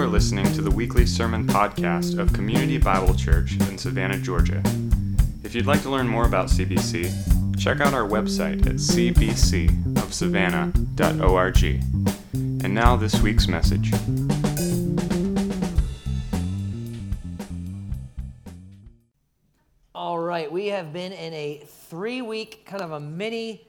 are listening to the weekly sermon podcast of Community Bible Church in Savannah, Georgia. If you'd like to learn more about CBC, check out our website at cbcofsavannah.org. And now, this week's message. All right, we have been in a three week kind of a mini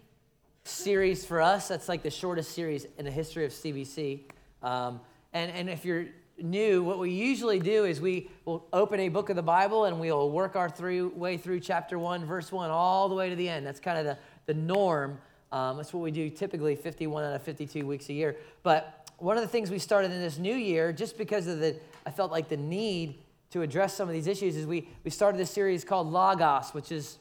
series for us. That's like the shortest series in the history of CBC. Um, and, and if you're new, what we usually do is we will open a book of the Bible and we'll work our three, way through chapter 1, verse 1, all the way to the end. That's kind of the, the norm. Um, that's what we do typically 51 out of 52 weeks a year. But one of the things we started in this new year, just because of the, I felt like the need to address some of these issues, is we, we started this series called Logos, which is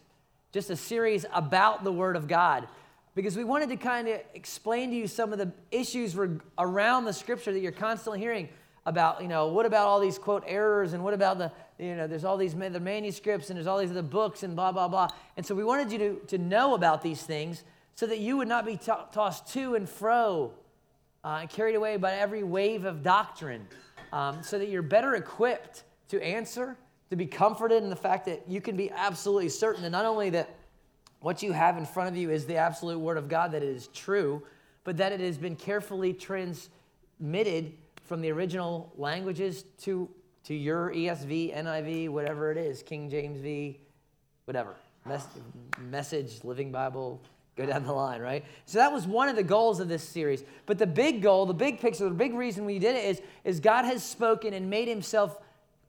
just a series about the Word of God because we wanted to kind of explain to you some of the issues around the scripture that you're constantly hearing about you know what about all these quote errors and what about the you know there's all these the manuscripts and there's all these other books and blah blah blah. And so we wanted you to, to know about these things so that you would not be tossed to and fro uh, and carried away by every wave of doctrine um, so that you're better equipped to answer to be comforted in the fact that you can be absolutely certain that not only that what you have in front of you is the absolute word of God, that it is true, but that it has been carefully transmitted from the original languages to, to your ESV, NIV, whatever it is, King James V, whatever. Mes- message, Living Bible, go down the line, right? So that was one of the goals of this series. But the big goal, the big picture, the big reason we did it is, is God has spoken and made himself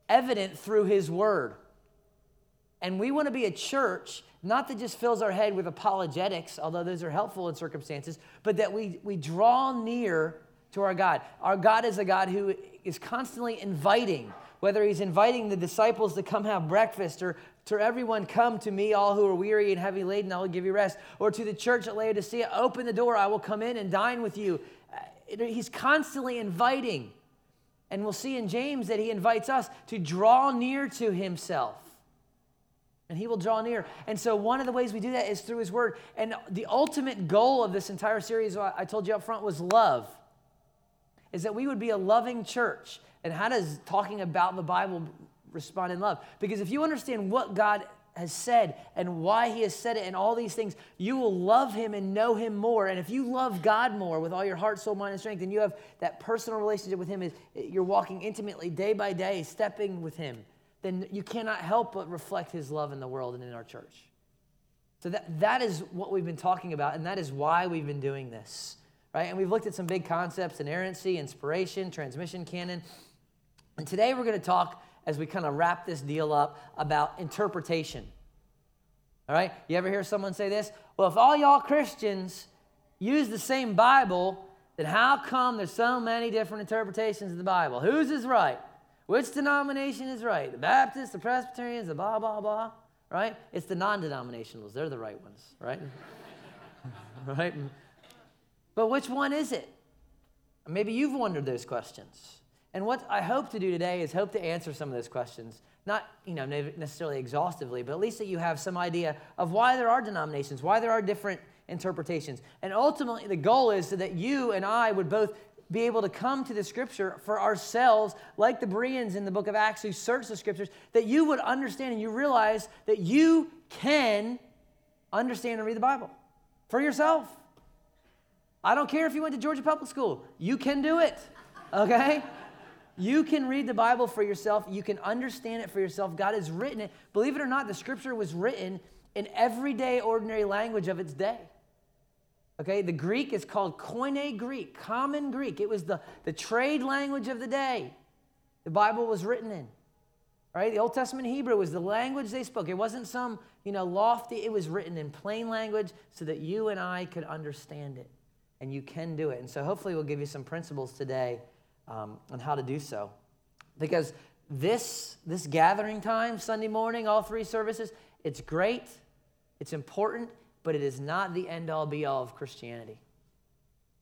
evident through his word. And we want to be a church not that just fills our head with apologetics, although those are helpful in circumstances, but that we, we draw near to our God. Our God is a God who is constantly inviting, whether he's inviting the disciples to come have breakfast or to everyone come to me all who are weary and heavy laden i will give you rest or to the church at laodicea open the door i will come in and dine with you uh, he's constantly inviting and we'll see in james that he invites us to draw near to himself and he will draw near. And so, one of the ways we do that is through his word. And the ultimate goal of this entire series, I told you up front, was love. Is that we would be a loving church. And how does talking about the Bible respond in love? Because if you understand what God has said and why he has said it and all these things, you will love him and know him more. And if you love God more with all your heart, soul, mind, and strength, and you have that personal relationship with him, you're walking intimately day by day, stepping with him then you cannot help but reflect his love in the world and in our church. So that, that is what we've been talking about, and that is why we've been doing this. Right? And we've looked at some big concepts inerrancy, inspiration, transmission canon. And today we're going to talk, as we kind of wrap this deal up, about interpretation. All right? You ever hear someone say this? Well, if all y'all Christians use the same Bible, then how come there's so many different interpretations of the Bible? Whose is right? Which denomination is right? The Baptists, the Presbyterians, the blah, blah, blah, right? It's the non denominationals. They're the right ones, right? right? But which one is it? Maybe you've wondered those questions. And what I hope to do today is hope to answer some of those questions. Not, you know, necessarily exhaustively, but at least that you have some idea of why there are denominations, why there are different interpretations. And ultimately, the goal is so that you and I would both be able to come to the scripture for ourselves, like the Bereans in the book of Acts who searched the scriptures, that you would understand and you realize that you can understand and read the Bible for yourself. I don't care if you went to Georgia Public School, you can do it, okay? You can read the Bible for yourself. You can understand it for yourself. God has written it. Believe it or not, the scripture was written in everyday, ordinary language of its day. Okay, the Greek is called Koine Greek, common Greek. It was the, the trade language of the day. The Bible was written in. Right? The Old Testament Hebrew was the language they spoke. It wasn't some, you know, lofty, it was written in plain language so that you and I could understand it. And you can do it. And so hopefully we'll give you some principles today um, on how to do so. Because this, this gathering time, Sunday morning, all three services, it's great, it's important, but it is not the end all be all of Christianity.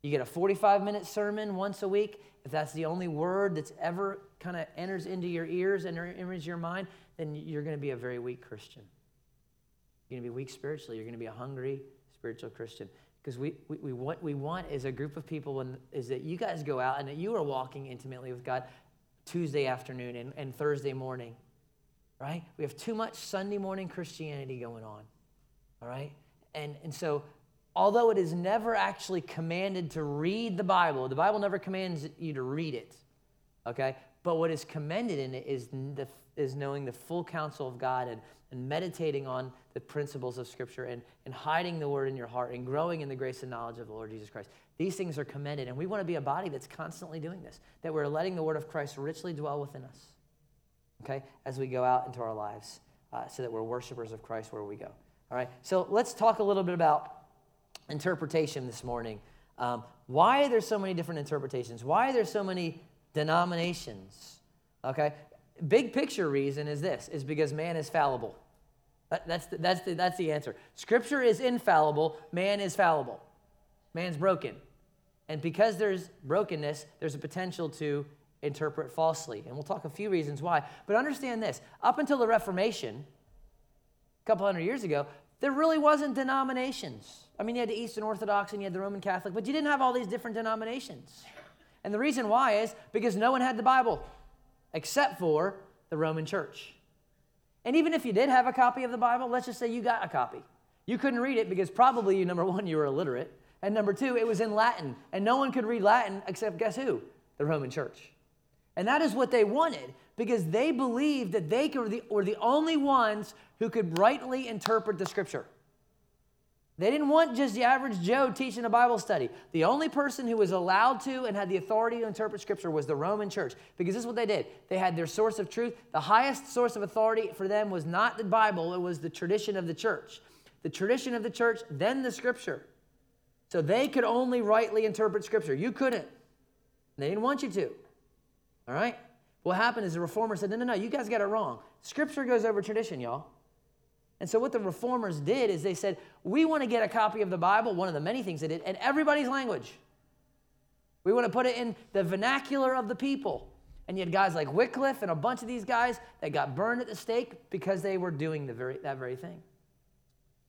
You get a 45 minute sermon once a week. If that's the only word that's ever kind of enters into your ears and enters your mind, then you're going to be a very weak Christian. You're going to be weak spiritually. You're going to be a hungry spiritual Christian. Because we, we, we, what we want is a group of people when, is that you guys go out and that you are walking intimately with God Tuesday afternoon and, and Thursday morning, right? We have too much Sunday morning Christianity going on, all right? And, and so, although it is never actually commanded to read the Bible, the Bible never commands you to read it, okay? But what is commended in it is, the, is knowing the full counsel of God and, and meditating on the principles of Scripture and, and hiding the word in your heart and growing in the grace and knowledge of the Lord Jesus Christ. These things are commended, and we want to be a body that's constantly doing this, that we're letting the word of Christ richly dwell within us, okay, as we go out into our lives, uh, so that we're worshipers of Christ where we go. All right, so let's talk a little bit about interpretation this morning. Um, why are there so many different interpretations? Why are there so many denominations? Okay, big picture reason is this: is because man is fallible. That, that's, the, that's, the, that's the answer. Scripture is infallible, man is fallible. Man's broken. And because there's brokenness, there's a potential to interpret falsely. And we'll talk a few reasons why. But understand this up until the Reformation, a couple hundred years ago, there really wasn't denominations. I mean, you had the Eastern Orthodox and you had the Roman Catholic, but you didn't have all these different denominations. And the reason why is because no one had the Bible except for the Roman Church. And even if you did have a copy of the Bible, let's just say you got a copy. You couldn't read it because probably, you, number one, you were illiterate. And number two, it was in Latin. And no one could read Latin except guess who? The Roman Church. And that is what they wanted because they believed that they were the, only ones who could rightly interpret the scripture. They didn't want just the average Joe teaching a Bible study. The only person who was allowed to and had the authority to interpret Scripture was the Roman church because this is what they did. They had their source of truth. The highest source of authority for them was not the Bible, it was the tradition of the church. The tradition of the church, then the Scripture. So they could only rightly interpret Scripture. You couldn't. They didn't want you to. All right? What happened is the reformer said, no, no, no, you guys got it wrong. Scripture goes over tradition, y'all. And so what the reformers did is they said, we want to get a copy of the Bible, one of the many things they did, in everybody's language. We want to put it in the vernacular of the people. And you had guys like Wycliffe and a bunch of these guys that got burned at the stake because they were doing the very, that very thing.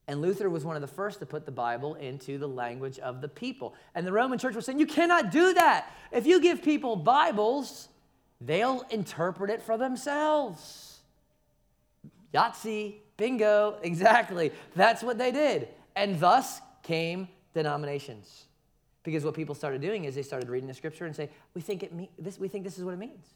And Luther was one of the first to put the Bible into the language of the people. And the Roman church was saying, You cannot do that. If you give people Bibles, they'll interpret it for themselves. Yahtzee, Bingo, exactly. That's what they did. And thus came denominations. Because what people started doing is they started reading the scripture and say, we think, it me- this, we think this is what it means.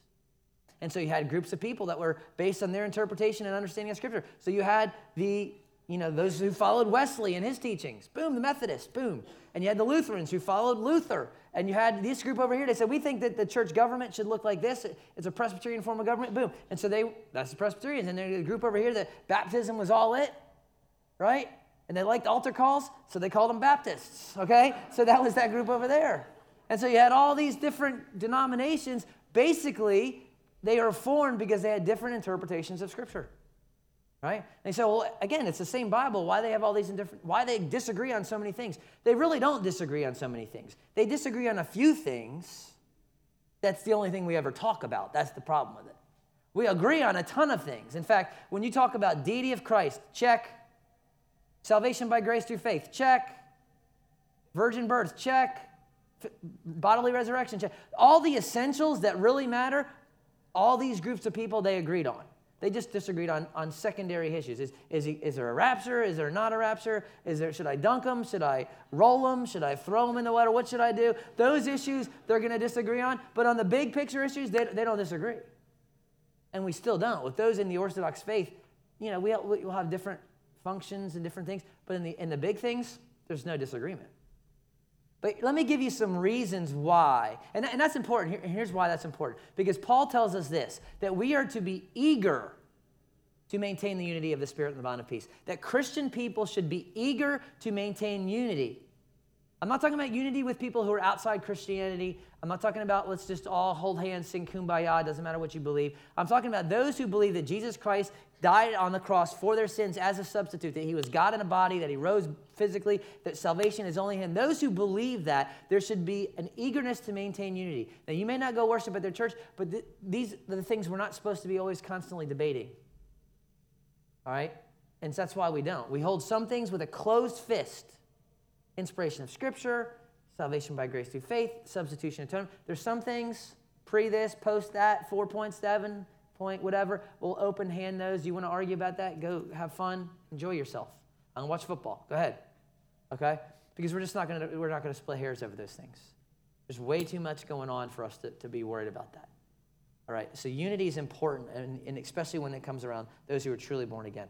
And so you had groups of people that were based on their interpretation and understanding of scripture. So you had the, you know, those who followed Wesley and his teachings. Boom, the Methodists, boom. And you had the Lutherans who followed Luther. And you had this group over here. They said, we think that the church government should look like this. It's a Presbyterian form of government. Boom. And so they, that's the Presbyterians. And there's a group over here that baptism was all it, right? And they liked altar calls, so they called them Baptists, okay? So that was that group over there. And so you had all these different denominations. Basically, they are formed because they had different interpretations of Scripture right? They say, well, again, it's the same Bible. Why they have all these different? Why they disagree on so many things? They really don't disagree on so many things. They disagree on a few things. That's the only thing we ever talk about. That's the problem with it. We agree on a ton of things. In fact, when you talk about deity of Christ, check. Salvation by grace through faith, check. Virgin birth, check. Bodily resurrection, check. All the essentials that really matter, all these groups of people they agreed on. They just disagreed on, on secondary issues. Is, is, he, is there a rapture? Is there not a rapture? Is there, should I dunk them? Should I roll them? Should I throw them in the water? What should I do? Those issues they're going to disagree on. But on the big picture issues, they, they don't disagree. And we still don't. With those in the Orthodox faith, you know, we'll, we'll have different functions and different things. But in the, in the big things, there's no disagreement. But let me give you some reasons why. And, and that's important. Here, here's why that's important. Because Paul tells us this that we are to be eager to maintain the unity of the Spirit and the bond of peace. That Christian people should be eager to maintain unity. I'm not talking about unity with people who are outside Christianity. I'm not talking about let's just all hold hands, sing kumbaya, doesn't matter what you believe. I'm talking about those who believe that Jesus Christ died on the cross for their sins as a substitute, that he was God in a body, that he rose physically, that salvation is only him. Those who believe that, there should be an eagerness to maintain unity. Now, you may not go worship at their church, but th- these are the things we're not supposed to be always constantly debating. All right? And so that's why we don't. We hold some things with a closed fist inspiration of Scripture, salvation by grace through faith, substitution atonement. There's some things pre this, post that, 4.7 point, whatever. We'll open hand those. You want to argue about that? Go have fun, enjoy yourself. And watch football. Go ahead. Okay? Because we're just not going to we're not going to split hairs over those things. There's way too much going on for us to, to be worried about that. All right, so unity is important, and, and especially when it comes around those who are truly born again,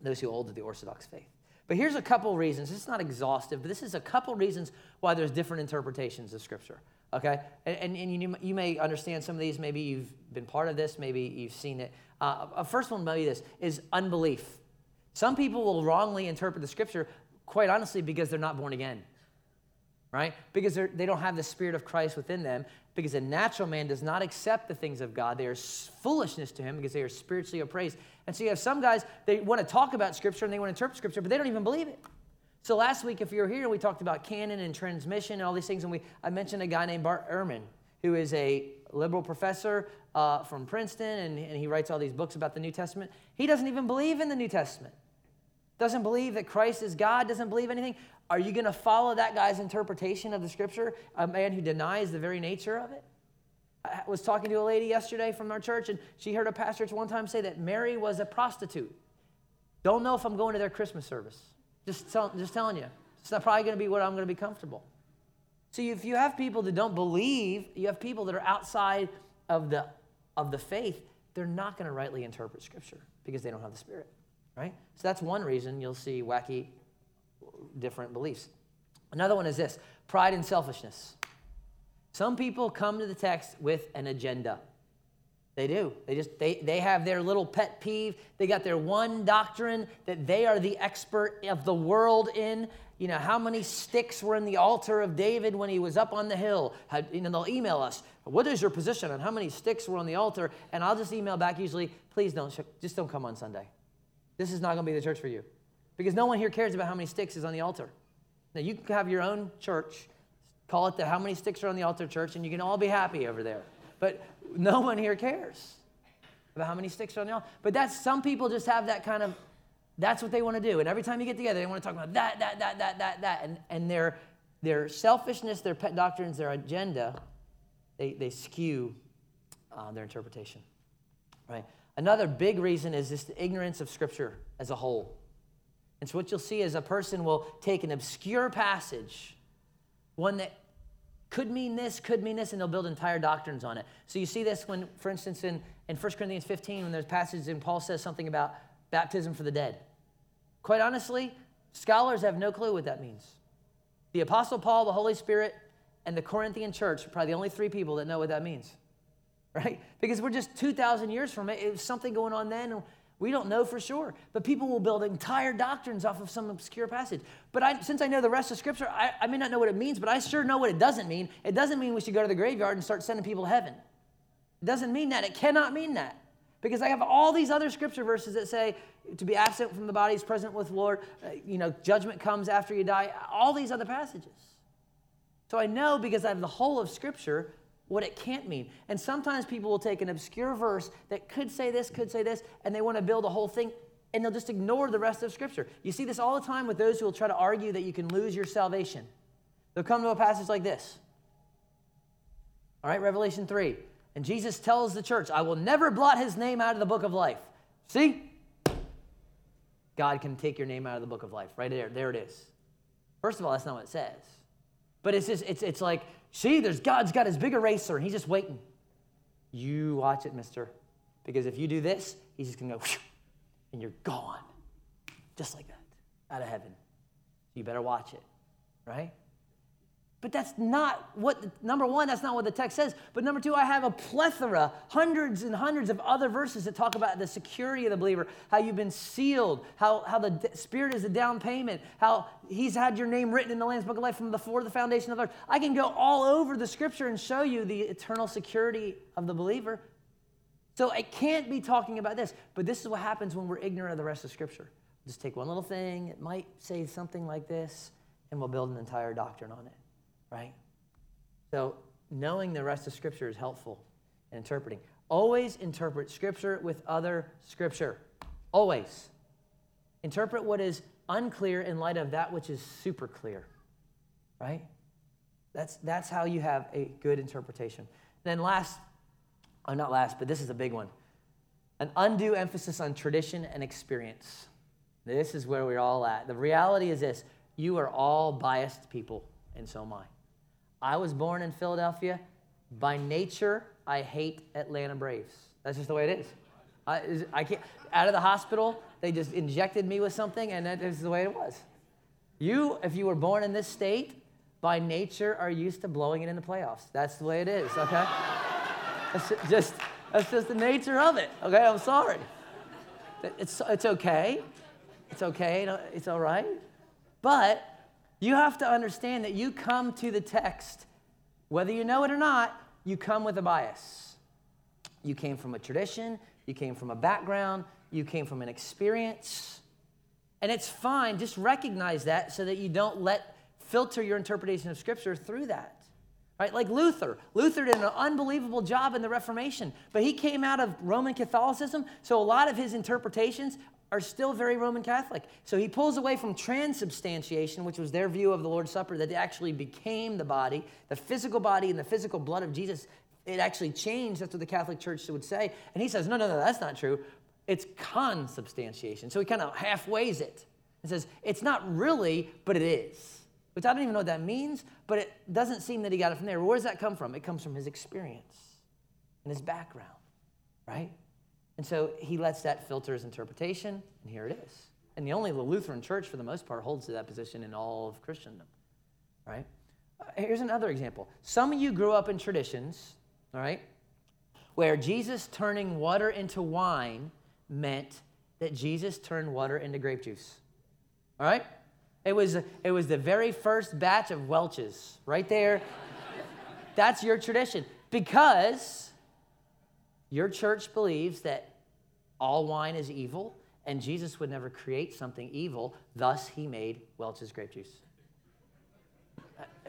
those who hold to the Orthodox faith. But here's a couple reasons. It's not exhaustive, but this is a couple reasons why there's different interpretations of Scripture. Okay? And, and, and you, you may understand some of these. Maybe you've been part of this, maybe you've seen it. Uh, a first one, maybe this, is unbelief. Some people will wrongly interpret the Scripture, quite honestly, because they're not born again right? Because they don't have the Spirit of Christ within them. Because a natural man does not accept the things of God. They are foolishness to him because they are spiritually appraised. And so you have some guys, they want to talk about Scripture and they want to interpret Scripture, but they don't even believe it. So last week, if you were here, we talked about canon and transmission and all these things. And we, I mentioned a guy named Bart Ehrman, who is a liberal professor uh, from Princeton, and, and he writes all these books about the New Testament. He doesn't even believe in the New Testament doesn't believe that Christ is God, doesn't believe anything, are you going to follow that guy's interpretation of the scripture, a man who denies the very nature of it? I was talking to a lady yesterday from our church, and she heard a pastor one time say that Mary was a prostitute. Don't know if I'm going to their Christmas service. Just, tell, just telling you. It's not probably going to be what I'm going to be comfortable. So if you have people that don't believe, you have people that are outside of the, of the faith, they're not going to rightly interpret Scripture because they don't have the Spirit, right? So that's one reason you'll see wacky different beliefs. Another one is this pride and selfishness. Some people come to the text with an agenda. They do. They just they, they have their little pet peeve. They got their one doctrine that they are the expert of the world in. You know, how many sticks were in the altar of David when he was up on the hill? How, you know, they'll email us, what is your position on how many sticks were on the altar? And I'll just email back usually, please don't, just don't come on Sunday. This is not going to be the church for you. Because no one here cares about how many sticks is on the altar. Now, you can have your own church, call it the How Many Sticks Are on the Altar Church, and you can all be happy over there. But no one here cares about how many sticks are on the altar. But that's some people just have that kind of, that's what they want to do. And every time you get together, they want to talk about that, that, that, that, that, that. And, and their, their selfishness, their pet doctrines, their agenda, they, they skew uh, their interpretation. Right? Another big reason is just the ignorance of Scripture as a whole. And so, what you'll see is a person will take an obscure passage, one that could mean this, could mean this, and they'll build entire doctrines on it. So, you see this when, for instance, in, in 1 Corinthians 15, when there's passages and Paul says something about baptism for the dead. Quite honestly, scholars have no clue what that means. The Apostle Paul, the Holy Spirit, and the Corinthian church are probably the only three people that know what that means, right? Because we're just 2,000 years from it. It was something going on then, we don't know for sure, but people will build entire doctrines off of some obscure passage. But I, since I know the rest of Scripture, I, I, may not know what it means, but I sure know what it doesn't mean. It doesn't mean we should go to the graveyard and start sending people to heaven. It doesn't mean that. It cannot mean that. Because I have all these other Scripture verses that say to be absent from the body is present with Lord, uh, you know, judgment comes after you die, all these other passages. So I know because I have the whole of Scripture what it can't mean. And sometimes people will take an obscure verse that could say this, could say this, and they want to build a whole thing, and they'll just ignore the rest of Scripture. You see this all the time with those who will try to argue that you can lose your salvation. They'll come to a passage like this. All right, Revelation 3. And Jesus tells the church, I will never blot his name out of the book of life. See? God can take your name out of the book of life. Right there. There it is. First of all, that's not what it says. But it's just, it's, it's like See, there's God's got his big eraser and he's just waiting. You watch it, mister. Because if you do this, he's just going to go, and you're gone. Just like that, out of heaven. You better watch it, right? But that's not what, number one, that's not what the text says. But number two, I have a plethora, hundreds and hundreds of other verses that talk about the security of the believer, how you've been sealed, how, how the Spirit is the down payment, how He's had your name written in the Lamb's Book of Life from before the foundation of the earth. I can go all over the scripture and show you the eternal security of the believer. So it can't be talking about this. But this is what happens when we're ignorant of the rest of scripture. Just take one little thing, it might say something like this, and we'll build an entire doctrine on it right? So, knowing the rest of Scripture is helpful in interpreting. Always interpret Scripture with other Scripture. Always. Interpret what is unclear in light of that which is super clear, right? That's, that's how you have a good interpretation. Then last, oh, not last, but this is a big one an undue emphasis on tradition and experience. This is where we're all at. The reality is this you are all biased people, and so am I. I was born in Philadelphia. By nature, I hate Atlanta Braves. That's just the way it is. I, I can't, out of the hospital, they just injected me with something, and that is the way it was. You, if you were born in this state, by nature are used to blowing it in the playoffs. That's the way it is, okay? That's just, that's just the nature of it, okay? I'm sorry. It's, it's okay. It's okay. It's all right. But you have to understand that you come to the text, whether you know it or not, you come with a bias. You came from a tradition, you came from a background, you came from an experience. And it's fine, just recognize that so that you don't let filter your interpretation of Scripture through that. Right? Like Luther. Luther did an unbelievable job in the Reformation, but he came out of Roman Catholicism, so a lot of his interpretations are still very Roman Catholic. So he pulls away from transubstantiation, which was their view of the Lord's Supper, that it actually became the body, the physical body and the physical blood of Jesus. It actually changed. That's what the Catholic Church would say. And he says, no, no, no, that's not true. It's consubstantiation. So he kind of halfways it and says, it's not really, but it is. Which I don't even know what that means, but it doesn't seem that he got it from there. Where does that come from? It comes from his experience and his background, right? And so he lets that filter his interpretation, and here it is. And the only the Lutheran church, for the most part, holds to that position in all of Christendom, right? Uh, here's another example. Some of you grew up in traditions, all right, where Jesus turning water into wine meant that Jesus turned water into grape juice, all right? It was, it was the very first batch of Welch's right there. That's your tradition because your church believes that all wine is evil, and Jesus would never create something evil, thus, he made Welch's grape juice.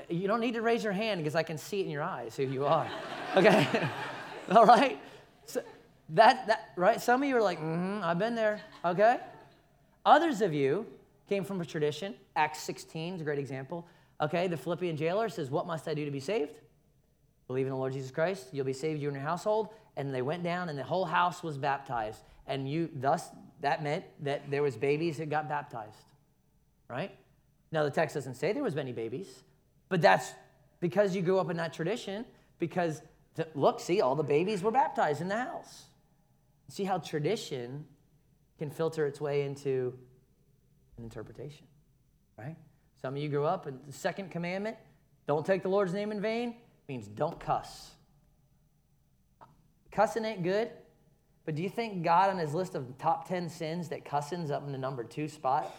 You don't need to raise your hand because I can see it in your eyes who you are. Okay? all right? So that, that, right? Some of you are like, mm-hmm, I've been there. Okay? Others of you came from a tradition. Acts 16 is a great example. Okay, the Philippian jailer says, What must I do to be saved? Believe in the Lord Jesus Christ, you'll be saved, you and your household. And they went down, and the whole house was baptized. And you, thus, that meant that there was babies that got baptized, right? Now, the text doesn't say there was many babies, but that's because you grew up in that tradition, because, look, see, all the babies were baptized in the house. See how tradition can filter its way into an interpretation, right? Some of you grew up, and the second commandment, don't take the Lord's name in vain, means don't cuss. Cussing ain't good, but do you think God on his list of top 10 sins that cussing's up in the number two spot?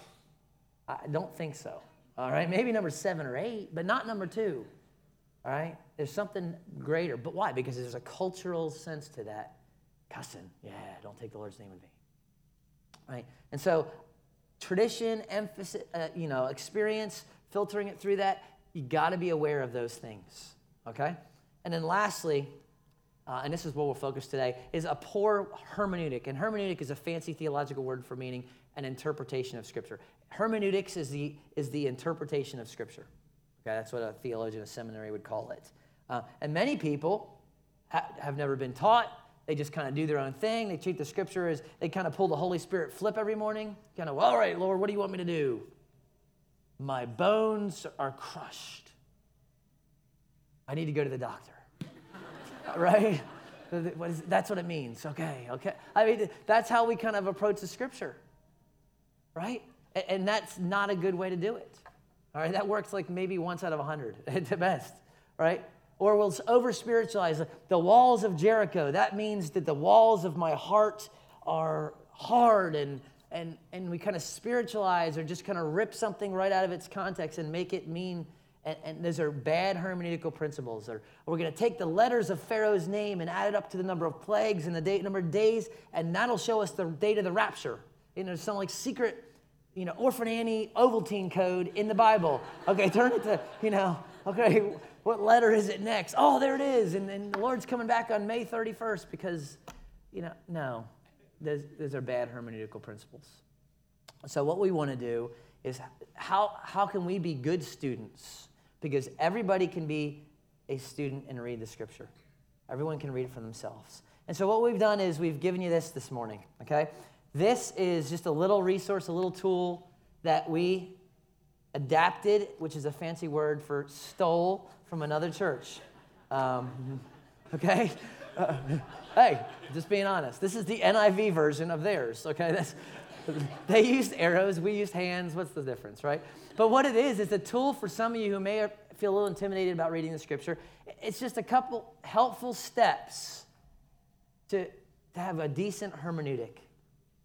I don't think so. All right, maybe number seven or eight, but not number two. All right, there's something greater. But why? Because there's a cultural sense to that. Cussing, yeah, don't take the Lord's name in vain. Right? And so tradition, emphasis, uh, you know, experience, filtering it through that, you got to be aware of those things, okay? And then lastly, uh, and this is where we'll focus today, is a poor hermeneutic. And hermeneutic is a fancy theological word for meaning an interpretation of Scripture. Hermeneutics is the, is the interpretation of Scripture. Okay, that's what a theologian, a seminary would call it. Uh, and many people ha- have never been taught they just kind of do their own thing. They treat the scripture as they kind of pull the Holy Spirit flip every morning. Kind of, all right, Lord, what do you want me to do? My bones are crushed. I need to go to the doctor. right? What is, that's what it means. Okay, okay. I mean, that's how we kind of approach the scripture, right? And, and that's not a good way to do it. All right, that works like maybe once out of a hundred at the best, right? or we'll over spiritualize the walls of Jericho. That means that the walls of my heart are hard and and and we kind of spiritualize or just kind of rip something right out of its context and make it mean and, and those are bad hermeneutical principles or, or we're going to take the letters of pharaoh's name and add it up to the number of plagues and the date number of days and that'll show us the date of the rapture you know some like secret you know orphan annie ovaltine code in the bible okay turn it to you know okay what letter is it next? Oh, there it is. And, and the Lord's coming back on May 31st because, you know, no, those, those are bad hermeneutical principles. So, what we want to do is how, how can we be good students? Because everybody can be a student and read the scripture. Everyone can read it for themselves. And so, what we've done is we've given you this this morning, okay? This is just a little resource, a little tool that we adapted, which is a fancy word for stole from another church. Um, okay? Uh, hey, just being honest. This is the NIV version of theirs, okay? That's, they used arrows, we used hands. What's the difference, right? But what it is, it's a tool for some of you who may feel a little intimidated about reading the scripture. It's just a couple helpful steps to, to have a decent hermeneutic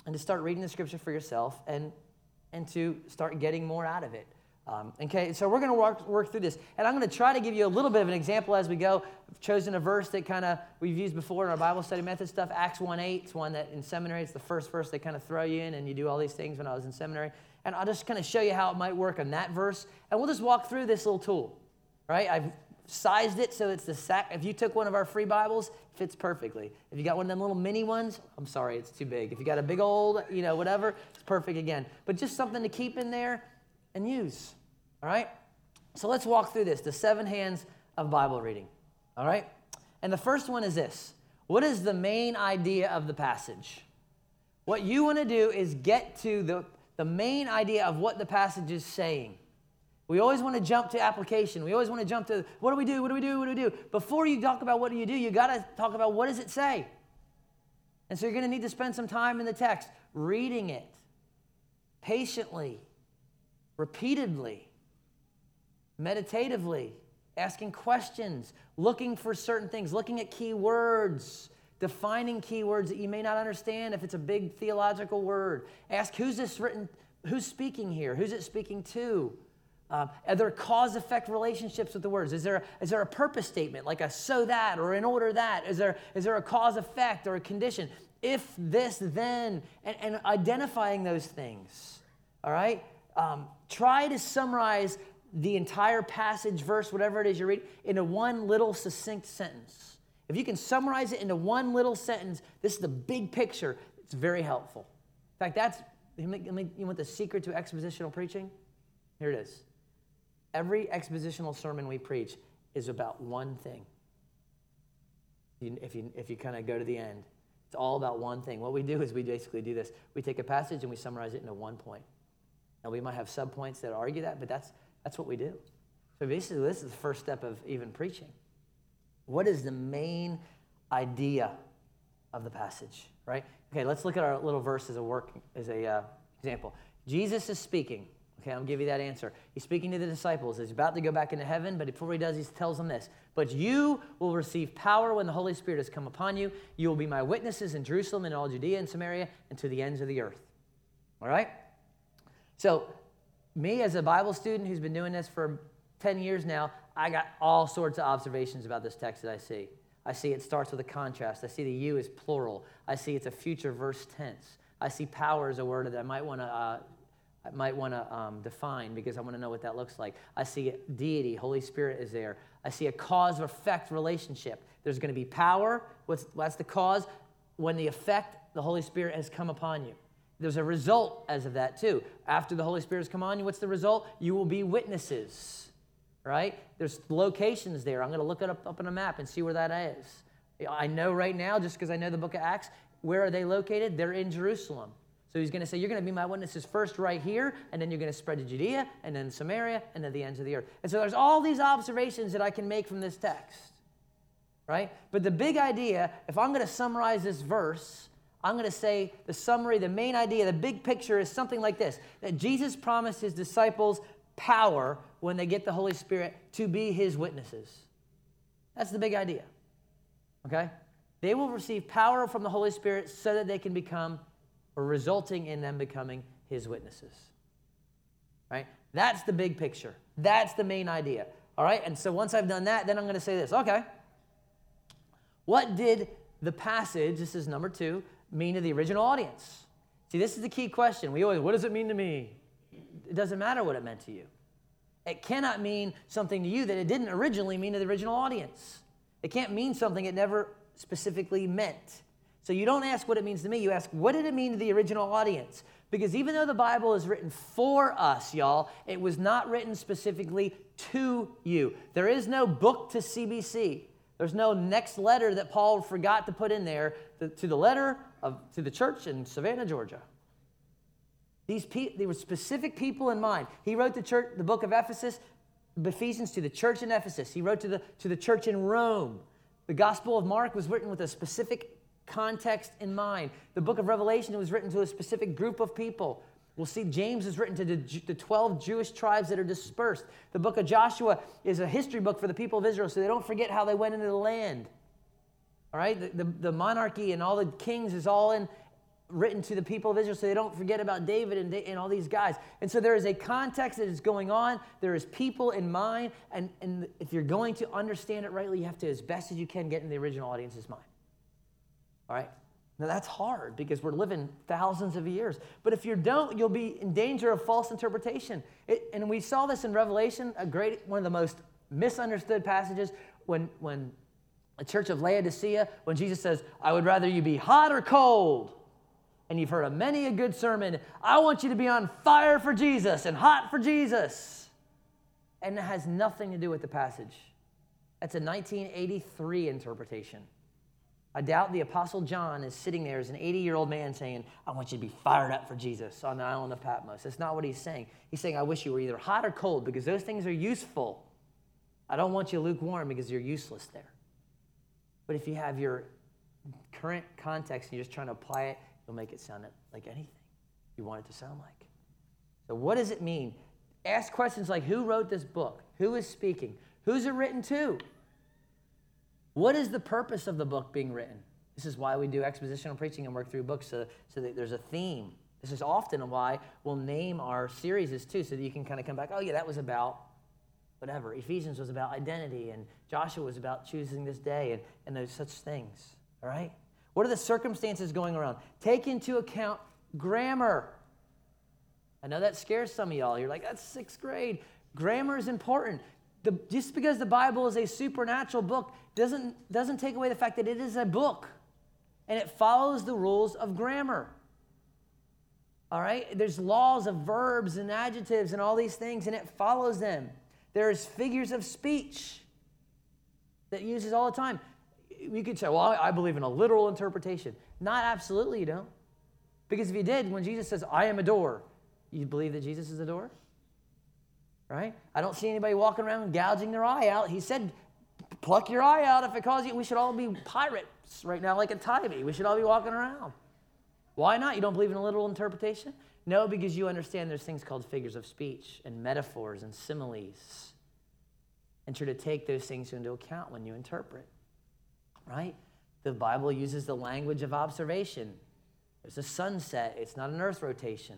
and to start reading the scripture for yourself and, and to start getting more out of it. Um, okay, so we're going to work, work through this. And I'm going to try to give you a little bit of an example as we go. I've chosen a verse that kind of we've used before in our Bible study method stuff. Acts 1 8. It's one that in seminary, it's the first verse they kind of throw you in, and you do all these things when I was in seminary. And I'll just kind of show you how it might work on that verse. And we'll just walk through this little tool, right? I've sized it so it's the sack. If you took one of our free Bibles, fits perfectly. If you got one of them little mini ones, I'm sorry, it's too big. If you got a big old, you know, whatever, it's perfect again. But just something to keep in there and use. All right? So let's walk through this the seven hands of Bible reading. All right? And the first one is this What is the main idea of the passage? What you want to do is get to the, the main idea of what the passage is saying. We always want to jump to application. We always want to jump to what do we do? What do we do? What do we do? Before you talk about what do you do, you got to talk about what does it say? And so you're going to need to spend some time in the text reading it patiently, repeatedly meditatively, asking questions, looking for certain things, looking at key words, defining key words that you may not understand if it's a big theological word. Ask who's this written, who's speaking here? Who's it speaking to? Uh, are there cause effect relationships with the words? Is there, a, there a purpose statement, like a so that or in order that? Is there, is there a cause effect or a condition? If this, then, and, and identifying those things, all right? Um, try to summarize the entire passage, verse, whatever it is you read, into one little succinct sentence. If you can summarize it into one little sentence, this is the big picture. It's very helpful. In fact, that's, you want the secret to expositional preaching? Here it is. Every expositional sermon we preach is about one thing. If you, if you kind of go to the end, it's all about one thing. What we do is we basically do this we take a passage and we summarize it into one point. Now, we might have subpoints that argue that, but that's, that's what we do. So basically, this is the first step of even preaching. What is the main idea of the passage, right? Okay, let's look at our little verse as a work as a uh, example. Jesus is speaking. Okay, I'll give you that answer. He's speaking to the disciples. He's about to go back into heaven, but before he does, he tells them this But you will receive power when the Holy Spirit has come upon you. You will be my witnesses in Jerusalem and all Judea and Samaria and to the ends of the earth. All right? So me as a Bible student who's been doing this for 10 years now, I got all sorts of observations about this text that I see. I see it starts with a contrast. I see the you is plural. I see it's a future verse tense. I see power as a word that I might want to uh, I might want to um, define because I want to know what that looks like. I see deity, Holy Spirit is there. I see a cause effect relationship. There's going to be power. What's, what's the cause? When the effect, the Holy Spirit has come upon you. There's a result as of that too. After the Holy Spirit has come on you, what's the result? You will be witnesses, right? There's locations there. I'm going to look it up, up on a map and see where that is. I know right now, just because I know the book of Acts, where are they located? They're in Jerusalem. So he's going to say, You're going to be my witnesses first right here, and then you're going to spread to Judea, and then Samaria, and then the ends of the earth. And so there's all these observations that I can make from this text, right? But the big idea, if I'm going to summarize this verse, I'm going to say the summary, the main idea, the big picture is something like this that Jesus promised his disciples power when they get the Holy Spirit to be his witnesses. That's the big idea. Okay? They will receive power from the Holy Spirit so that they can become, or resulting in them becoming his witnesses. Right? That's the big picture. That's the main idea. All right? And so once I've done that, then I'm going to say this. Okay. What did the passage, this is number two, mean to the original audience? See, this is the key question. We always, what does it mean to me? It doesn't matter what it meant to you. It cannot mean something to you that it didn't originally mean to the original audience. It can't mean something it never specifically meant. So you don't ask what it means to me, you ask, what did it mean to the original audience? Because even though the Bible is written for us, y'all, it was not written specifically to you. There is no book to CBC. There's no next letter that Paul forgot to put in there to, to the letter of, to the church in Savannah, Georgia. These pe- there were specific people in mind. He wrote the church, the book of Ephesus, Ephesians to the church in Ephesus. He wrote to the, to the church in Rome. The Gospel of Mark was written with a specific context in mind. The book of Revelation was written to a specific group of people. We'll see James is written to the, the 12 Jewish tribes that are dispersed. The book of Joshua is a history book for the people of Israel so they don't forget how they went into the land. All right? The, the, the monarchy and all the kings is all in, written to the people of Israel so they don't forget about David and, and all these guys. And so there is a context that is going on. There is people in mind. And, and if you're going to understand it rightly, you have to, as best as you can, get in the original audience's mind. All right? Now that's hard because we're living thousands of years. But if you don't, you'll be in danger of false interpretation. It, and we saw this in Revelation, a great one of the most misunderstood passages when when the church of Laodicea, when Jesus says, I would rather you be hot or cold. And you've heard a many a good sermon. I want you to be on fire for Jesus and hot for Jesus. And it has nothing to do with the passage. That's a 1983 interpretation. I doubt the Apostle John is sitting there as an 80 year old man saying, I want you to be fired up for Jesus on the island of Patmos. That's not what he's saying. He's saying, I wish you were either hot or cold because those things are useful. I don't want you lukewarm because you're useless there. But if you have your current context and you're just trying to apply it, you'll make it sound like anything you want it to sound like. So, what does it mean? Ask questions like who wrote this book? Who is speaking? Who's it written to? What is the purpose of the book being written? This is why we do expositional preaching and work through books so, so that there's a theme. This is often why we'll name our series too, so that you can kind of come back, oh, yeah, that was about whatever. Ephesians was about identity, and Joshua was about choosing this day, and, and those such things. All right? What are the circumstances going around? Take into account grammar. I know that scares some of y'all. You're like, that's sixth grade. Grammar is important. The, just because the Bible is a supernatural book doesn't, doesn't take away the fact that it is a book and it follows the rules of grammar. All right? There's laws of verbs and adjectives and all these things, and it follows them. There's figures of speech that uses all the time. You could say, well, I believe in a literal interpretation. Not absolutely, you don't. Because if you did, when Jesus says, I am a door, you believe that Jesus is a door? Right? I don't see anybody walking around gouging their eye out. He said, pluck your eye out if it causes you. We should all be pirates right now, like a Tybee. We should all be walking around. Why not? You don't believe in a literal interpretation? No, because you understand there's things called figures of speech and metaphors and similes. And try to take those things into account when you interpret. Right? The Bible uses the language of observation. There's a sunset, it's not an earth rotation.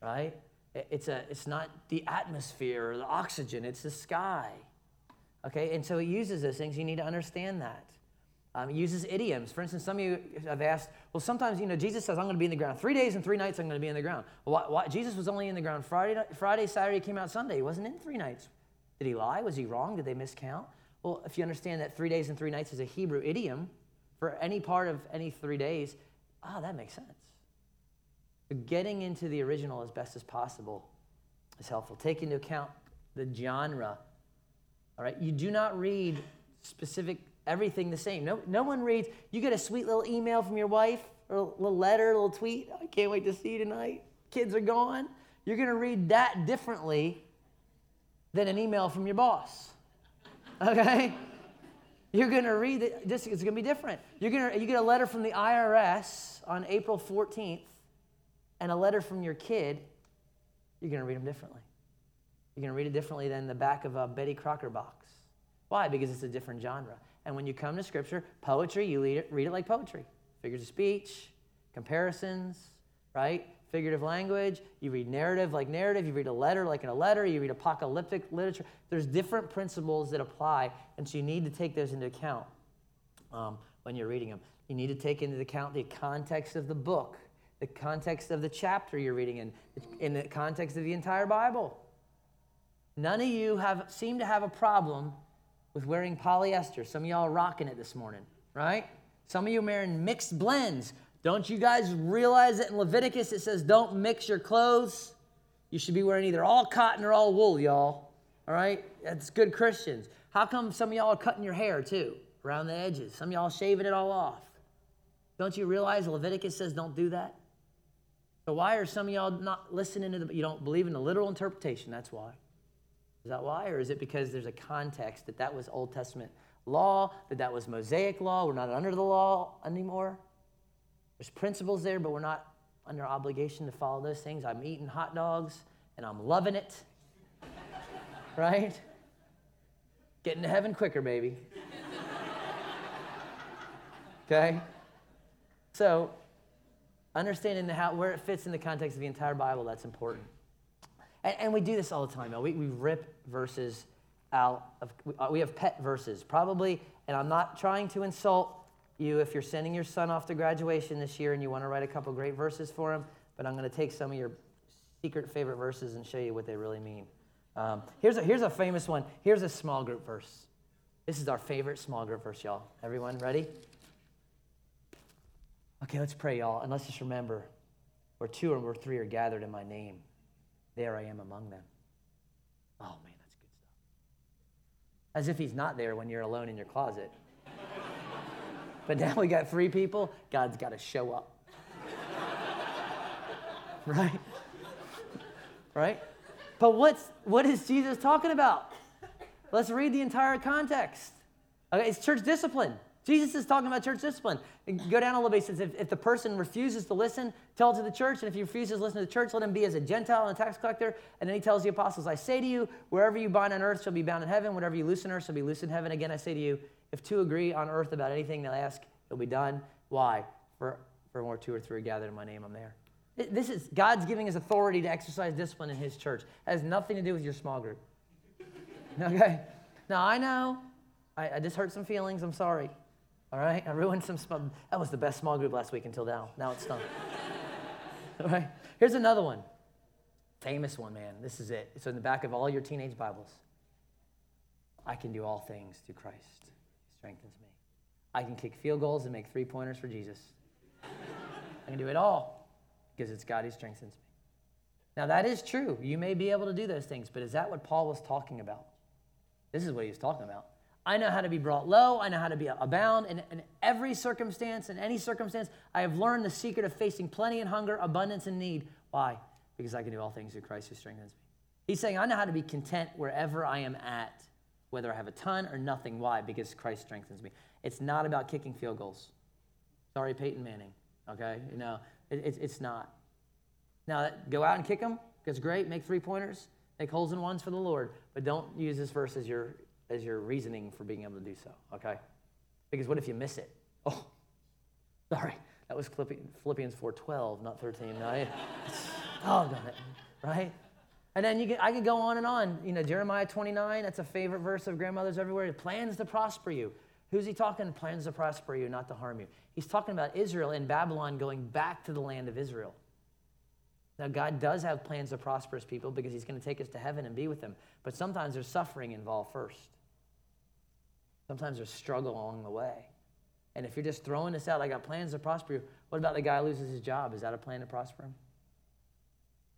Right? It's, a, it's not the atmosphere or the oxygen, it's the sky. Okay, and so it uses those things. You need to understand that. Um, uses idioms. For instance, some of you have asked, well, sometimes, you know, Jesus says, I'm going to be in the ground. Three days and three nights I'm going to be in the ground. Why, why? Jesus was only in the ground Friday, Friday, Saturday, came out Sunday. He wasn't in three nights. Did he lie? Was he wrong? Did they miscount? Well, if you understand that three days and three nights is a Hebrew idiom for any part of any three days, ah, that makes sense. But getting into the original as best as possible is helpful. Take into account the genre. All right, you do not read specific everything the same. No, no one reads, you get a sweet little email from your wife or a little letter, a little tweet. I can't wait to see you tonight. Kids are gone. You're going to read that differently than an email from your boss. Okay? You're going to read it, this is going to be different. You're going to, you get a letter from the IRS on April 14th and a letter from your kid, you're going to read them differently. You're going to read it differently than the back of a Betty Crocker box. Why? Because it's a different genre. And when you come to Scripture, poetry, you read it, read it like poetry. Figures of speech, comparisons, right? Figurative language. You read narrative like narrative. You read a letter like in a letter. You read apocalyptic literature. There's different principles that apply, and so you need to take those into account um, when you're reading them. You need to take into account the context of the book, the context of the chapter you're reading in, in the context of the entire Bible. None of you have seem to have a problem with wearing polyester. Some of y'all are rocking it this morning, right? Some of you are wearing mixed blends. Don't you guys realize that in Leviticus it says don't mix your clothes? You should be wearing either all cotton or all wool, y'all. All right? That's good Christians. How come some of y'all are cutting your hair too? around the edges. Some of y'all shaving it all off. Don't you realize Leviticus says don't do that? So why are some of y'all not listening to the, you don't believe in the literal interpretation? That's why. Is that why? Or is it because there's a context that that was Old Testament law, that that was Mosaic law, we're not under the law anymore? There's principles there, but we're not under obligation to follow those things. I'm eating hot dogs and I'm loving it. right? Getting to heaven quicker, baby. okay? So, understanding the how, where it fits in the context of the entire Bible, that's important. And, and we do this all the time. We, we rip verses out of, uh, we have pet verses, probably, and I'm not trying to insult you if you're sending your son off to graduation this year and you want to write a couple great verses for him, but I'm going to take some of your secret favorite verses and show you what they really mean. Um, here's, a, here's a famous one. Here's a small group verse. This is our favorite small group verse, y'all. Everyone ready? Okay, let's pray, y'all. And let's just remember where two or where three are gathered in my name, there I am among them. Oh, man, that's good stuff. As if he's not there when you're alone in your closet. but now we got three people, God's got to show up. right? Right? But what's, what is Jesus talking about? Let's read the entire context. Okay, it's church discipline. Jesus is talking about church discipline. Go down a little bit. He says, if, if, the person refuses to listen, tell it to the church. And if he refuses to listen to the church, let him be as a Gentile and a tax collector. And then he tells the apostles, I say to you, wherever you bind on earth shall be bound in heaven. Whatever you loosen on earth shall be loose in heaven. Again, I say to you, if two agree on earth about anything they'll ask, it'll be done. Why? For, for more two or three gathered in my name, I'm there. This is God's giving his authority to exercise discipline in his church. It has nothing to do with your small group. Okay? Now, I know I, I just hurt some feelings. I'm sorry. All right? I ruined some small, that was the best small group last week until now. Now it's done. all right? Here's another one. Famous one, man. This is it. It's in the back of all your teenage Bibles. I can do all things through Christ. He strengthens me. I can kick field goals and make three pointers for Jesus. I can do it all because it's God who strengthens me. Now, that is true. You may be able to do those things, but is that what Paul was talking about? This is what he was talking about. I know how to be brought low. I know how to be abound in, in every circumstance, in any circumstance. I have learned the secret of facing plenty and hunger, abundance and need. Why? Because I can do all things through Christ who strengthens me. He's saying, I know how to be content wherever I am at, whether I have a ton or nothing. Why? Because Christ strengthens me. It's not about kicking field goals. Sorry, Peyton Manning. Okay? You know, it, it, it's not. Now, go out and kick them. That's great. Make three pointers. Make holes in ones for the Lord. But don't use this verse as your as your reasoning for being able to do so, okay? Because what if you miss it? Oh, sorry, that was Philippians 4.12, not 13. No, oh, done it, right? And then you can, I could go on and on. You know, Jeremiah 29, that's a favorite verse of grandmothers everywhere. Plans to prosper you. Who's he talking? Plans to prosper you, not to harm you. He's talking about Israel and Babylon going back to the land of Israel. Now, God does have plans to prosper his people because he's going to take us to heaven and be with them. But sometimes there's suffering involved first. Sometimes there's struggle along the way. And if you're just throwing this out, I got plans to prosper you, what about the guy who loses his job? Is that a plan to prosper him?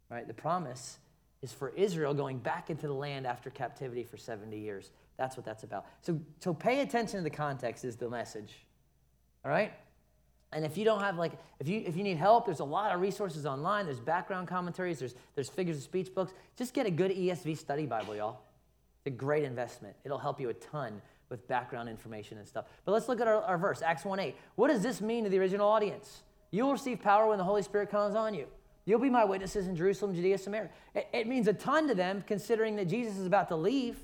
Right? The promise is for Israel going back into the land after captivity for 70 years. That's what that's about. So, so pay attention to the context is the message. All right? And if you don't have like, if you if you need help, there's a lot of resources online. There's background commentaries, there's there's figures of speech books. Just get a good ESV study Bible, y'all. It's a great investment. It'll help you a ton with background information and stuff. But let's look at our, our verse, Acts 1 8. What does this mean to the original audience? You'll receive power when the Holy Spirit comes on you. You'll be my witnesses in Jerusalem, Judea, Samaria. It, it means a ton to them considering that Jesus is about to leave,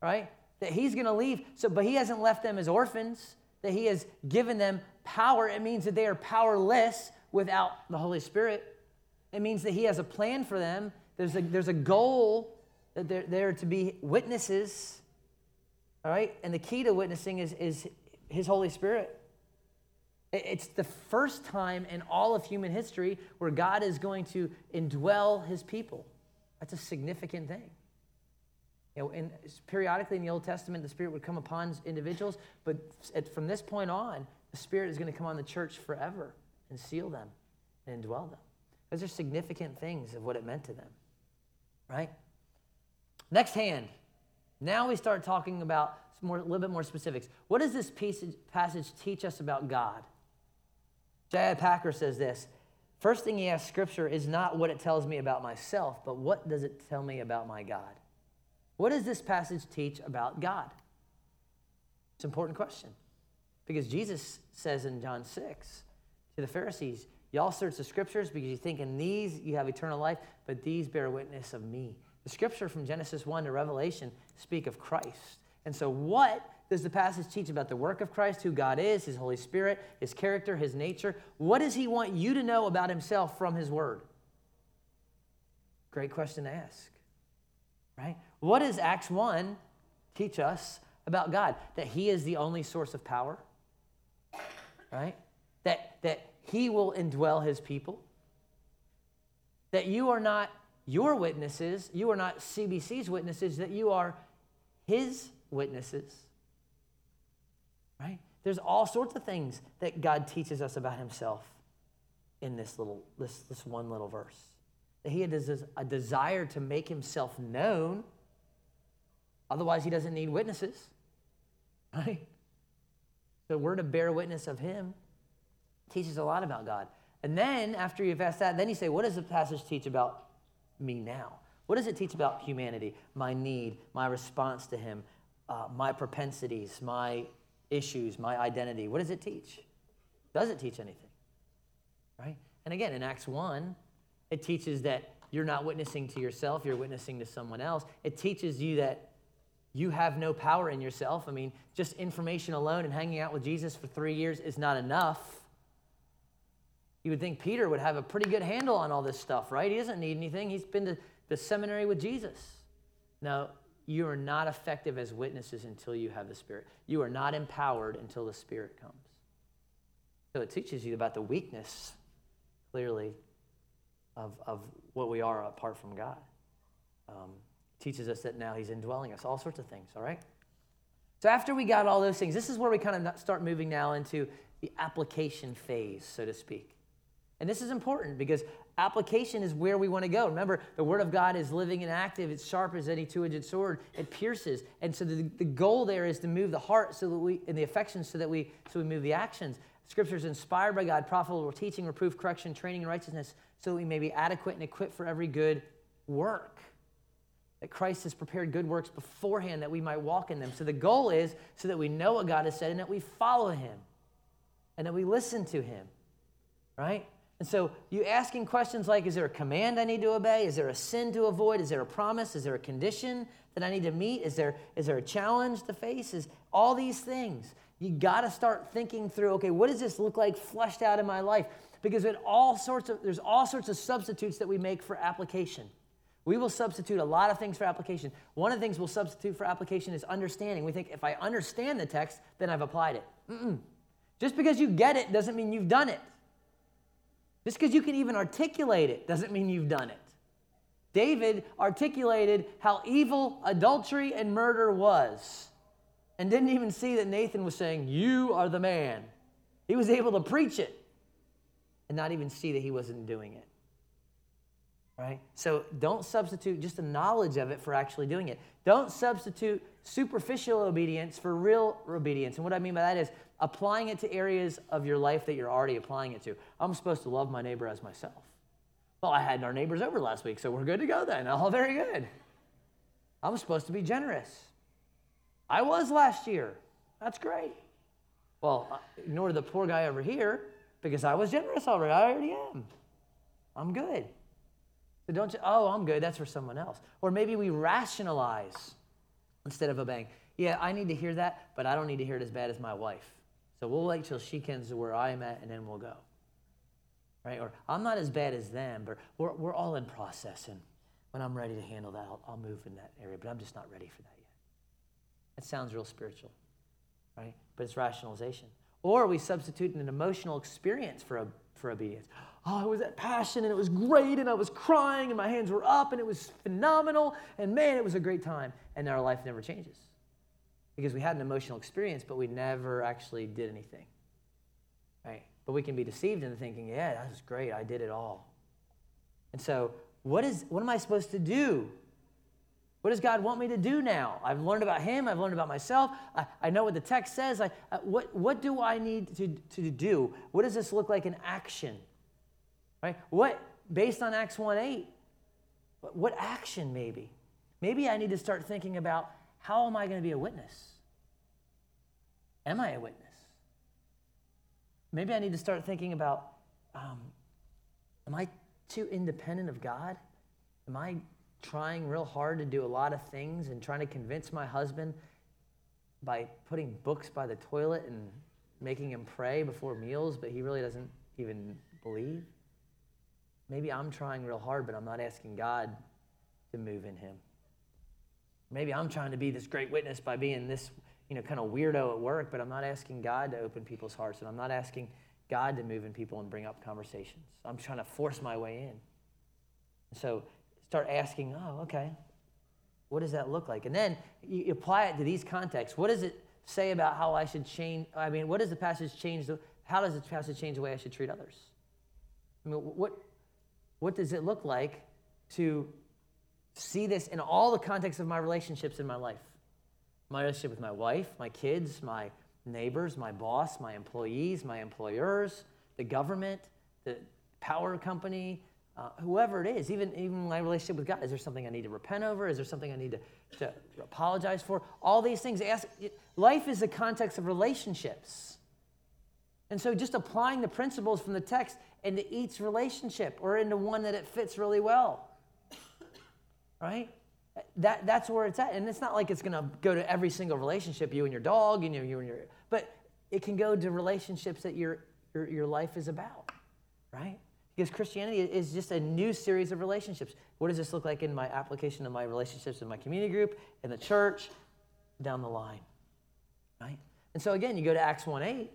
right? That he's going to leave, so, but he hasn't left them as orphans, that he has given them power. It means that they are powerless without the Holy Spirit. It means that he has a plan for them. There's a, there's a goal that they're, they're to be witnesses all right? And the key to witnessing is, is His Holy Spirit. It's the first time in all of human history where God is going to indwell His people. That's a significant thing. You know, and periodically in the Old Testament, the Spirit would come upon individuals, but from this point on, the Spirit is going to come on the church forever and seal them and indwell them. Those are significant things of what it meant to them, right? Next hand. Now we start talking about more, a little bit more specifics. What does this piece, passage teach us about God? J.I. Packer says this First thing he asks Scripture is not what it tells me about myself, but what does it tell me about my God? What does this passage teach about God? It's an important question. Because Jesus says in John 6 to the Pharisees, Y'all search the scriptures because you think in these you have eternal life, but these bear witness of me. The scripture from Genesis 1 to Revelation speak of Christ. And so, what does the passage teach about the work of Christ, who God is, his Holy Spirit, his character, his nature? What does he want you to know about himself from his word? Great question to ask, right? What does Acts 1 teach us about God? That he is the only source of power, right? That, that he will indwell his people. That you are not your witnesses, you are not CBC's witnesses, that you are his witnesses. Right? There's all sorts of things that God teaches us about himself in this little this, this one little verse. That he has a desire to make himself known. Otherwise, he doesn't need witnesses. Right? So we're to bear witness of him teaches a lot about God. And then after you've asked that, then you say, what does the passage teach about me now? What does it teach about humanity, my need, my response to Him, uh, my propensities, my issues, my identity? What does it teach? Does it teach anything? Right? And again, in Acts 1, it teaches that you're not witnessing to yourself, you're witnessing to someone else. It teaches you that you have no power in yourself. I mean, just information alone and hanging out with Jesus for three years is not enough. You would think Peter would have a pretty good handle on all this stuff, right? He doesn't need anything. He's been to the seminary with Jesus. Now, you are not effective as witnesses until you have the Spirit. You are not empowered until the Spirit comes. So it teaches you about the weakness, clearly, of, of what we are apart from God. Um, teaches us that now He's indwelling us, all sorts of things, all right? So after we got all those things, this is where we kind of start moving now into the application phase, so to speak. And this is important because application is where we want to go. Remember, the Word of God is living and active. It's sharp as any two edged sword. It pierces. And so the, the goal there is to move the heart so that we, and the affections so that we, so we move the actions. Scripture is inspired by God, profitable for teaching, reproof, correction, training in righteousness, so that we may be adequate and equipped for every good work. That Christ has prepared good works beforehand that we might walk in them. So the goal is so that we know what God has said and that we follow Him and that we listen to Him, right? And so you asking questions like, is there a command I need to obey? Is there a sin to avoid? Is there a promise? Is there a condition that I need to meet? Is there, is there a challenge to face? Is all these things. You got to start thinking through, okay, what does this look like flushed out in my life? Because it all sorts of, there's all sorts of substitutes that we make for application. We will substitute a lot of things for application. One of the things we'll substitute for application is understanding. We think if I understand the text, then I've applied it. Mm-mm. Just because you get it doesn't mean you've done it. Just because you can even articulate it doesn't mean you've done it. David articulated how evil adultery and murder was and didn't even see that Nathan was saying, You are the man. He was able to preach it and not even see that he wasn't doing it. Right? So don't substitute just the knowledge of it for actually doing it. Don't substitute superficial obedience for real obedience. And what I mean by that is applying it to areas of your life that you're already applying it to. I'm supposed to love my neighbor as myself. Well, I had our neighbors over last week, so we're good to go then. All very good. I'm supposed to be generous. I was last year. That's great. Well, uh, ignore the poor guy over here because I was generous already. I already am. I'm good. So don't you, oh, I'm good. That's for someone else. Or maybe we rationalize instead of obeying. Yeah, I need to hear that, but I don't need to hear it as bad as my wife. So we'll wait till she comes to where I'm at and then we'll go. Right? Or I'm not as bad as them, but we're, we're all in process. And when I'm ready to handle that, I'll, I'll move in that area, but I'm just not ready for that yet. That sounds real spiritual, right? But it's rationalization. Or we substitute an emotional experience for, a, for obedience. Oh, it was at passion and it was great and I was crying and my hands were up and it was phenomenal and man, it was a great time. And our life never changes because we had an emotional experience, but we never actually did anything. Right? But we can be deceived into thinking, yeah, that was great. I did it all. And so, what, is, what am I supposed to do What does God want me to do now? I've learned about Him. I've learned about myself. I, I know what the text says. I, what, what do I need to, to do? What does this look like in action? Right? What, based on Acts 1 8, what action maybe? Maybe I need to start thinking about how am I going to be a witness? Am I a witness? Maybe I need to start thinking about um, am I too independent of God? Am I trying real hard to do a lot of things and trying to convince my husband by putting books by the toilet and making him pray before meals, but he really doesn't even believe? Maybe I'm trying real hard, but I'm not asking God to move in him. Maybe I'm trying to be this great witness by being this, you know, kind of weirdo at work, but I'm not asking God to open people's hearts, and I'm not asking God to move in people and bring up conversations. I'm trying to force my way in. So start asking, oh, okay, what does that look like? And then you apply it to these contexts. What does it say about how I should change? I mean, what does the passage change? The, how does the passage change the way I should treat others? I mean, what, what does it look like to see this in all the context of my relationships in my life? My relationship with my wife, my kids, my neighbors, my boss, my employees, my employers, the government, the power company, uh, whoever it is, even, even my relationship with God. Is there something I need to repent over? Is there something I need to, to apologize for? All these things. Ask, life is the context of relationships. And so just applying the principles from the text into each relationship or into one that it fits really well. Right? That, that's where it's at. And it's not like it's going to go to every single relationship, you and your dog, and you, you and your, but it can go to relationships that your, your, your life is about, right? Because Christianity is just a new series of relationships. What does this look like in my application of my relationships in my community group, in the church, down the line, right? And so again, you go to Acts 1 8, and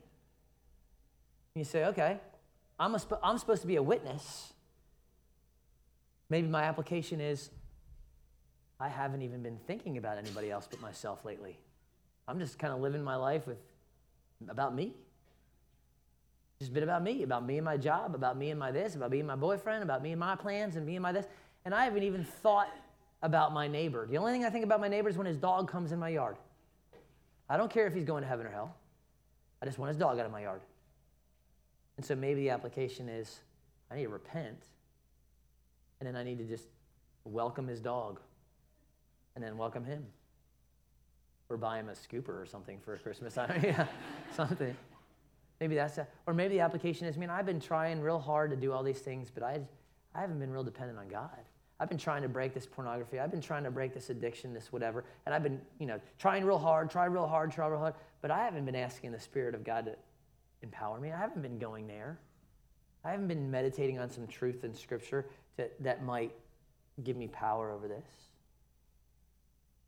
you say, okay, I'm, a, I'm supposed to be a witness. Maybe my application is I haven't even been thinking about anybody else but myself lately. I'm just kind of living my life with about me. Just been about me, about me and my job, about me and my this, about me and my boyfriend, about me and my plans, and me and my this. And I haven't even thought about my neighbor. The only thing I think about my neighbor is when his dog comes in my yard. I don't care if he's going to heaven or hell. I just want his dog out of my yard. And so maybe the application is I need to repent, and then I need to just welcome his dog and then welcome him. Or buy him a scooper or something for Christmas. yeah, something. Maybe that's a, or maybe the application is, I mean, I've been trying real hard to do all these things, but I, I haven't been real dependent on God. I've been trying to break this pornography. I've been trying to break this addiction, this whatever. And I've been, you know, trying real hard, try real hard, try real hard. But I haven't been asking the Spirit of God to empower me. I haven't been going there. I haven't been meditating on some truth in Scripture to, that might give me power over this.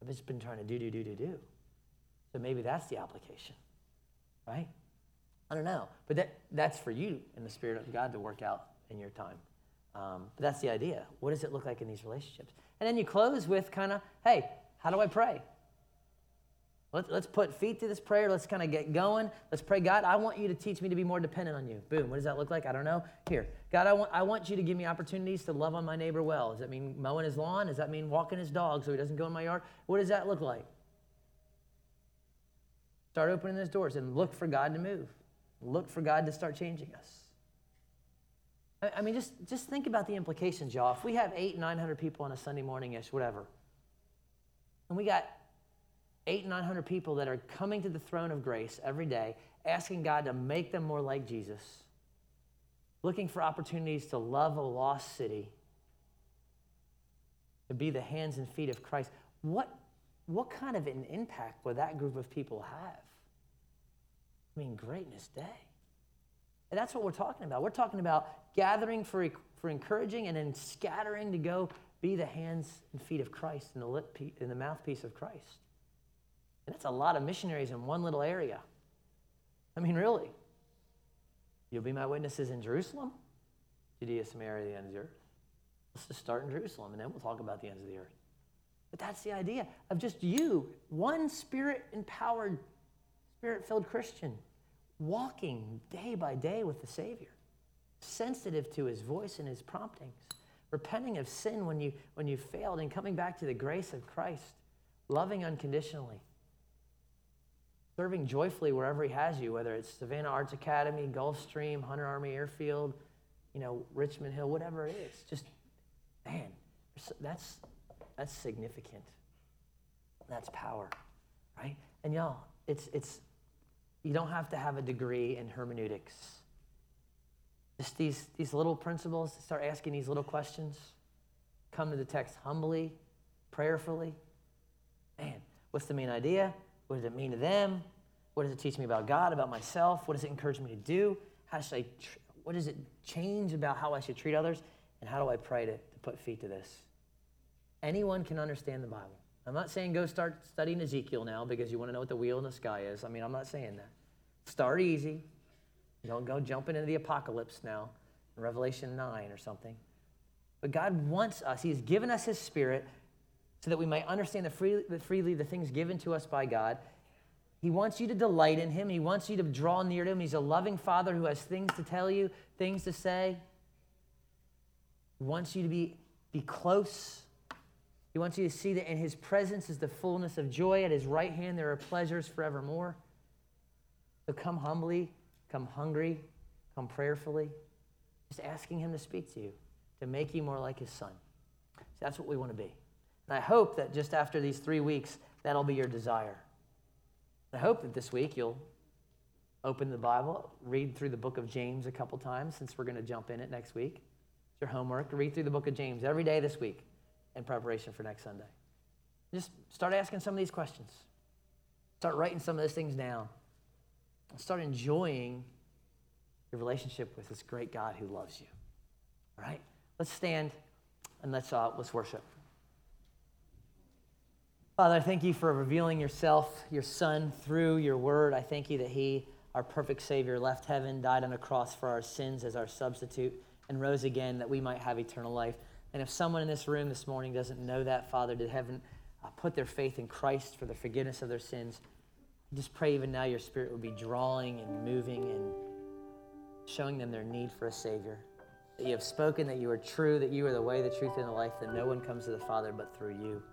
I've just been trying to do, do, do, do, do. So maybe that's the application, right? I don't know. But that, that's for you in the Spirit of God to work out in your time. Um, but that's the idea. What does it look like in these relationships? And then you close with kind of, hey, how do I pray? Let, let's put feet to this prayer. Let's kind of get going. Let's pray, God, I want you to teach me to be more dependent on you. Boom. What does that look like? I don't know. Here. God, I want, I want you to give me opportunities to love on my neighbor well. Does that mean mowing his lawn? Does that mean walking his dog so he doesn't go in my yard? What does that look like? Start opening those doors and look for God to move. Look for God to start changing us. I, I mean, just, just think about the implications, y'all. If we have eight, 900 people on a Sunday morning ish, whatever, and we got eight, 900 people that are coming to the throne of grace every day, asking God to make them more like Jesus, looking for opportunities to love a lost city, to be the hands and feet of Christ. What, what kind of an impact will that group of people have? I mean, greatness day. And that's what we're talking about. We're talking about gathering for, for encouraging and then scattering to go be the hands and feet of Christ and the, lip and the mouthpiece of Christ. And that's a lot of missionaries in one little area. I mean, really. You'll be my witnesses in Jerusalem, Judea, Samaria, the ends of the earth. Let's just start in Jerusalem, and then we'll talk about the ends of the earth. But that's the idea of just you, one spirit empowered, spirit filled Christian, walking day by day with the Savior, sensitive to his voice and his promptings, repenting of sin when you when you failed and coming back to the grace of Christ, loving unconditionally, serving joyfully wherever He has you, whether it's Savannah Arts Academy, Gulfstream, Hunter Army Airfield, you know, Richmond Hill, whatever it is. Just man, that's that's significant. That's power, right? And y'all, it's it's you don't have to have a degree in hermeneutics. Just these, these little principles, start asking these little questions. Come to the text humbly, prayerfully. Man, what's the main idea? What does it mean to them? What does it teach me about God, about myself? What does it encourage me to do? How should I, tr- what does it change about how I should treat others? And how do I pray to, to put feet to this? Anyone can understand the Bible. I'm not saying go start studying Ezekiel now because you want to know what the wheel in the sky is. I mean, I'm not saying that. Start easy. Don't go jumping into the apocalypse now, Revelation 9 or something. But God wants us, He's given us His Spirit so that we might understand the freely, the freely the things given to us by God. He wants you to delight in Him. He wants you to draw near to Him. He's a loving Father who has things to tell you, things to say. He wants you to be, be close. He wants you to see that in His presence is the fullness of joy. At His right hand, there are pleasures forevermore. So come humbly, come hungry, come prayerfully, just asking Him to speak to you, to make you more like His Son. So that's what we want to be. And I hope that just after these three weeks, that'll be your desire. I hope that this week you'll open the Bible, read through the book of James a couple times, since we're going to jump in it next week. It's your homework to read through the book of James every day this week in preparation for next Sunday. Just start asking some of these questions. Start writing some of those things down. Start enjoying your relationship with this great God who loves you. All right? Let's stand and let's, uh, let's worship. Father, I thank you for revealing yourself, your Son, through your word. I thank you that He, our perfect Savior, left heaven, died on a cross for our sins as our substitute, and rose again that we might have eternal life. And if someone in this room this morning doesn't know that, Father, did heaven uh, put their faith in Christ for the forgiveness of their sins, just pray even now your Spirit would be drawing and moving and showing them their need for a Savior. That you have spoken, that you are true, that you are the way, the truth, and the life, that no one comes to the Father but through you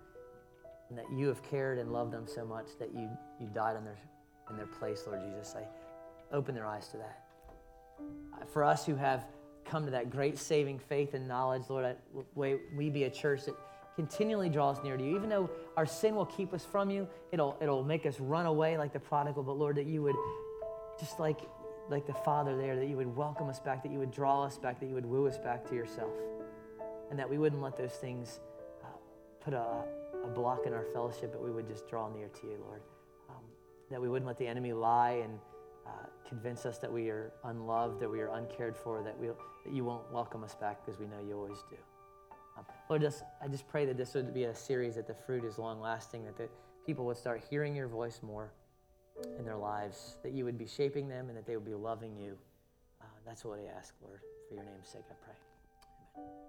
and that you have cared and loved them so much that you, you died in their, in their place, Lord Jesus. I open their eyes to that. For us who have come to that great saving faith and knowledge, Lord, I, way we be a church that continually draws near to you. Even though our sin will keep us from you, it'll, it'll make us run away like the prodigal, but Lord, that you would, just like, like the Father there, that you would welcome us back, that you would draw us back, that you would woo us back to yourself, and that we wouldn't let those things uh, put a, a block in our fellowship, but we would just draw near to you, Lord. Um, that we wouldn't let the enemy lie and uh, convince us that we are unloved, that we are uncared for, that, we that you won't welcome us back because we know you always do. Um, Lord, just, I just pray that this would be a series that the fruit is long lasting, that the people would start hearing your voice more in their lives, that you would be shaping them and that they would be loving you. Uh, that's what I ask, Lord. For your name's sake, I pray. Amen.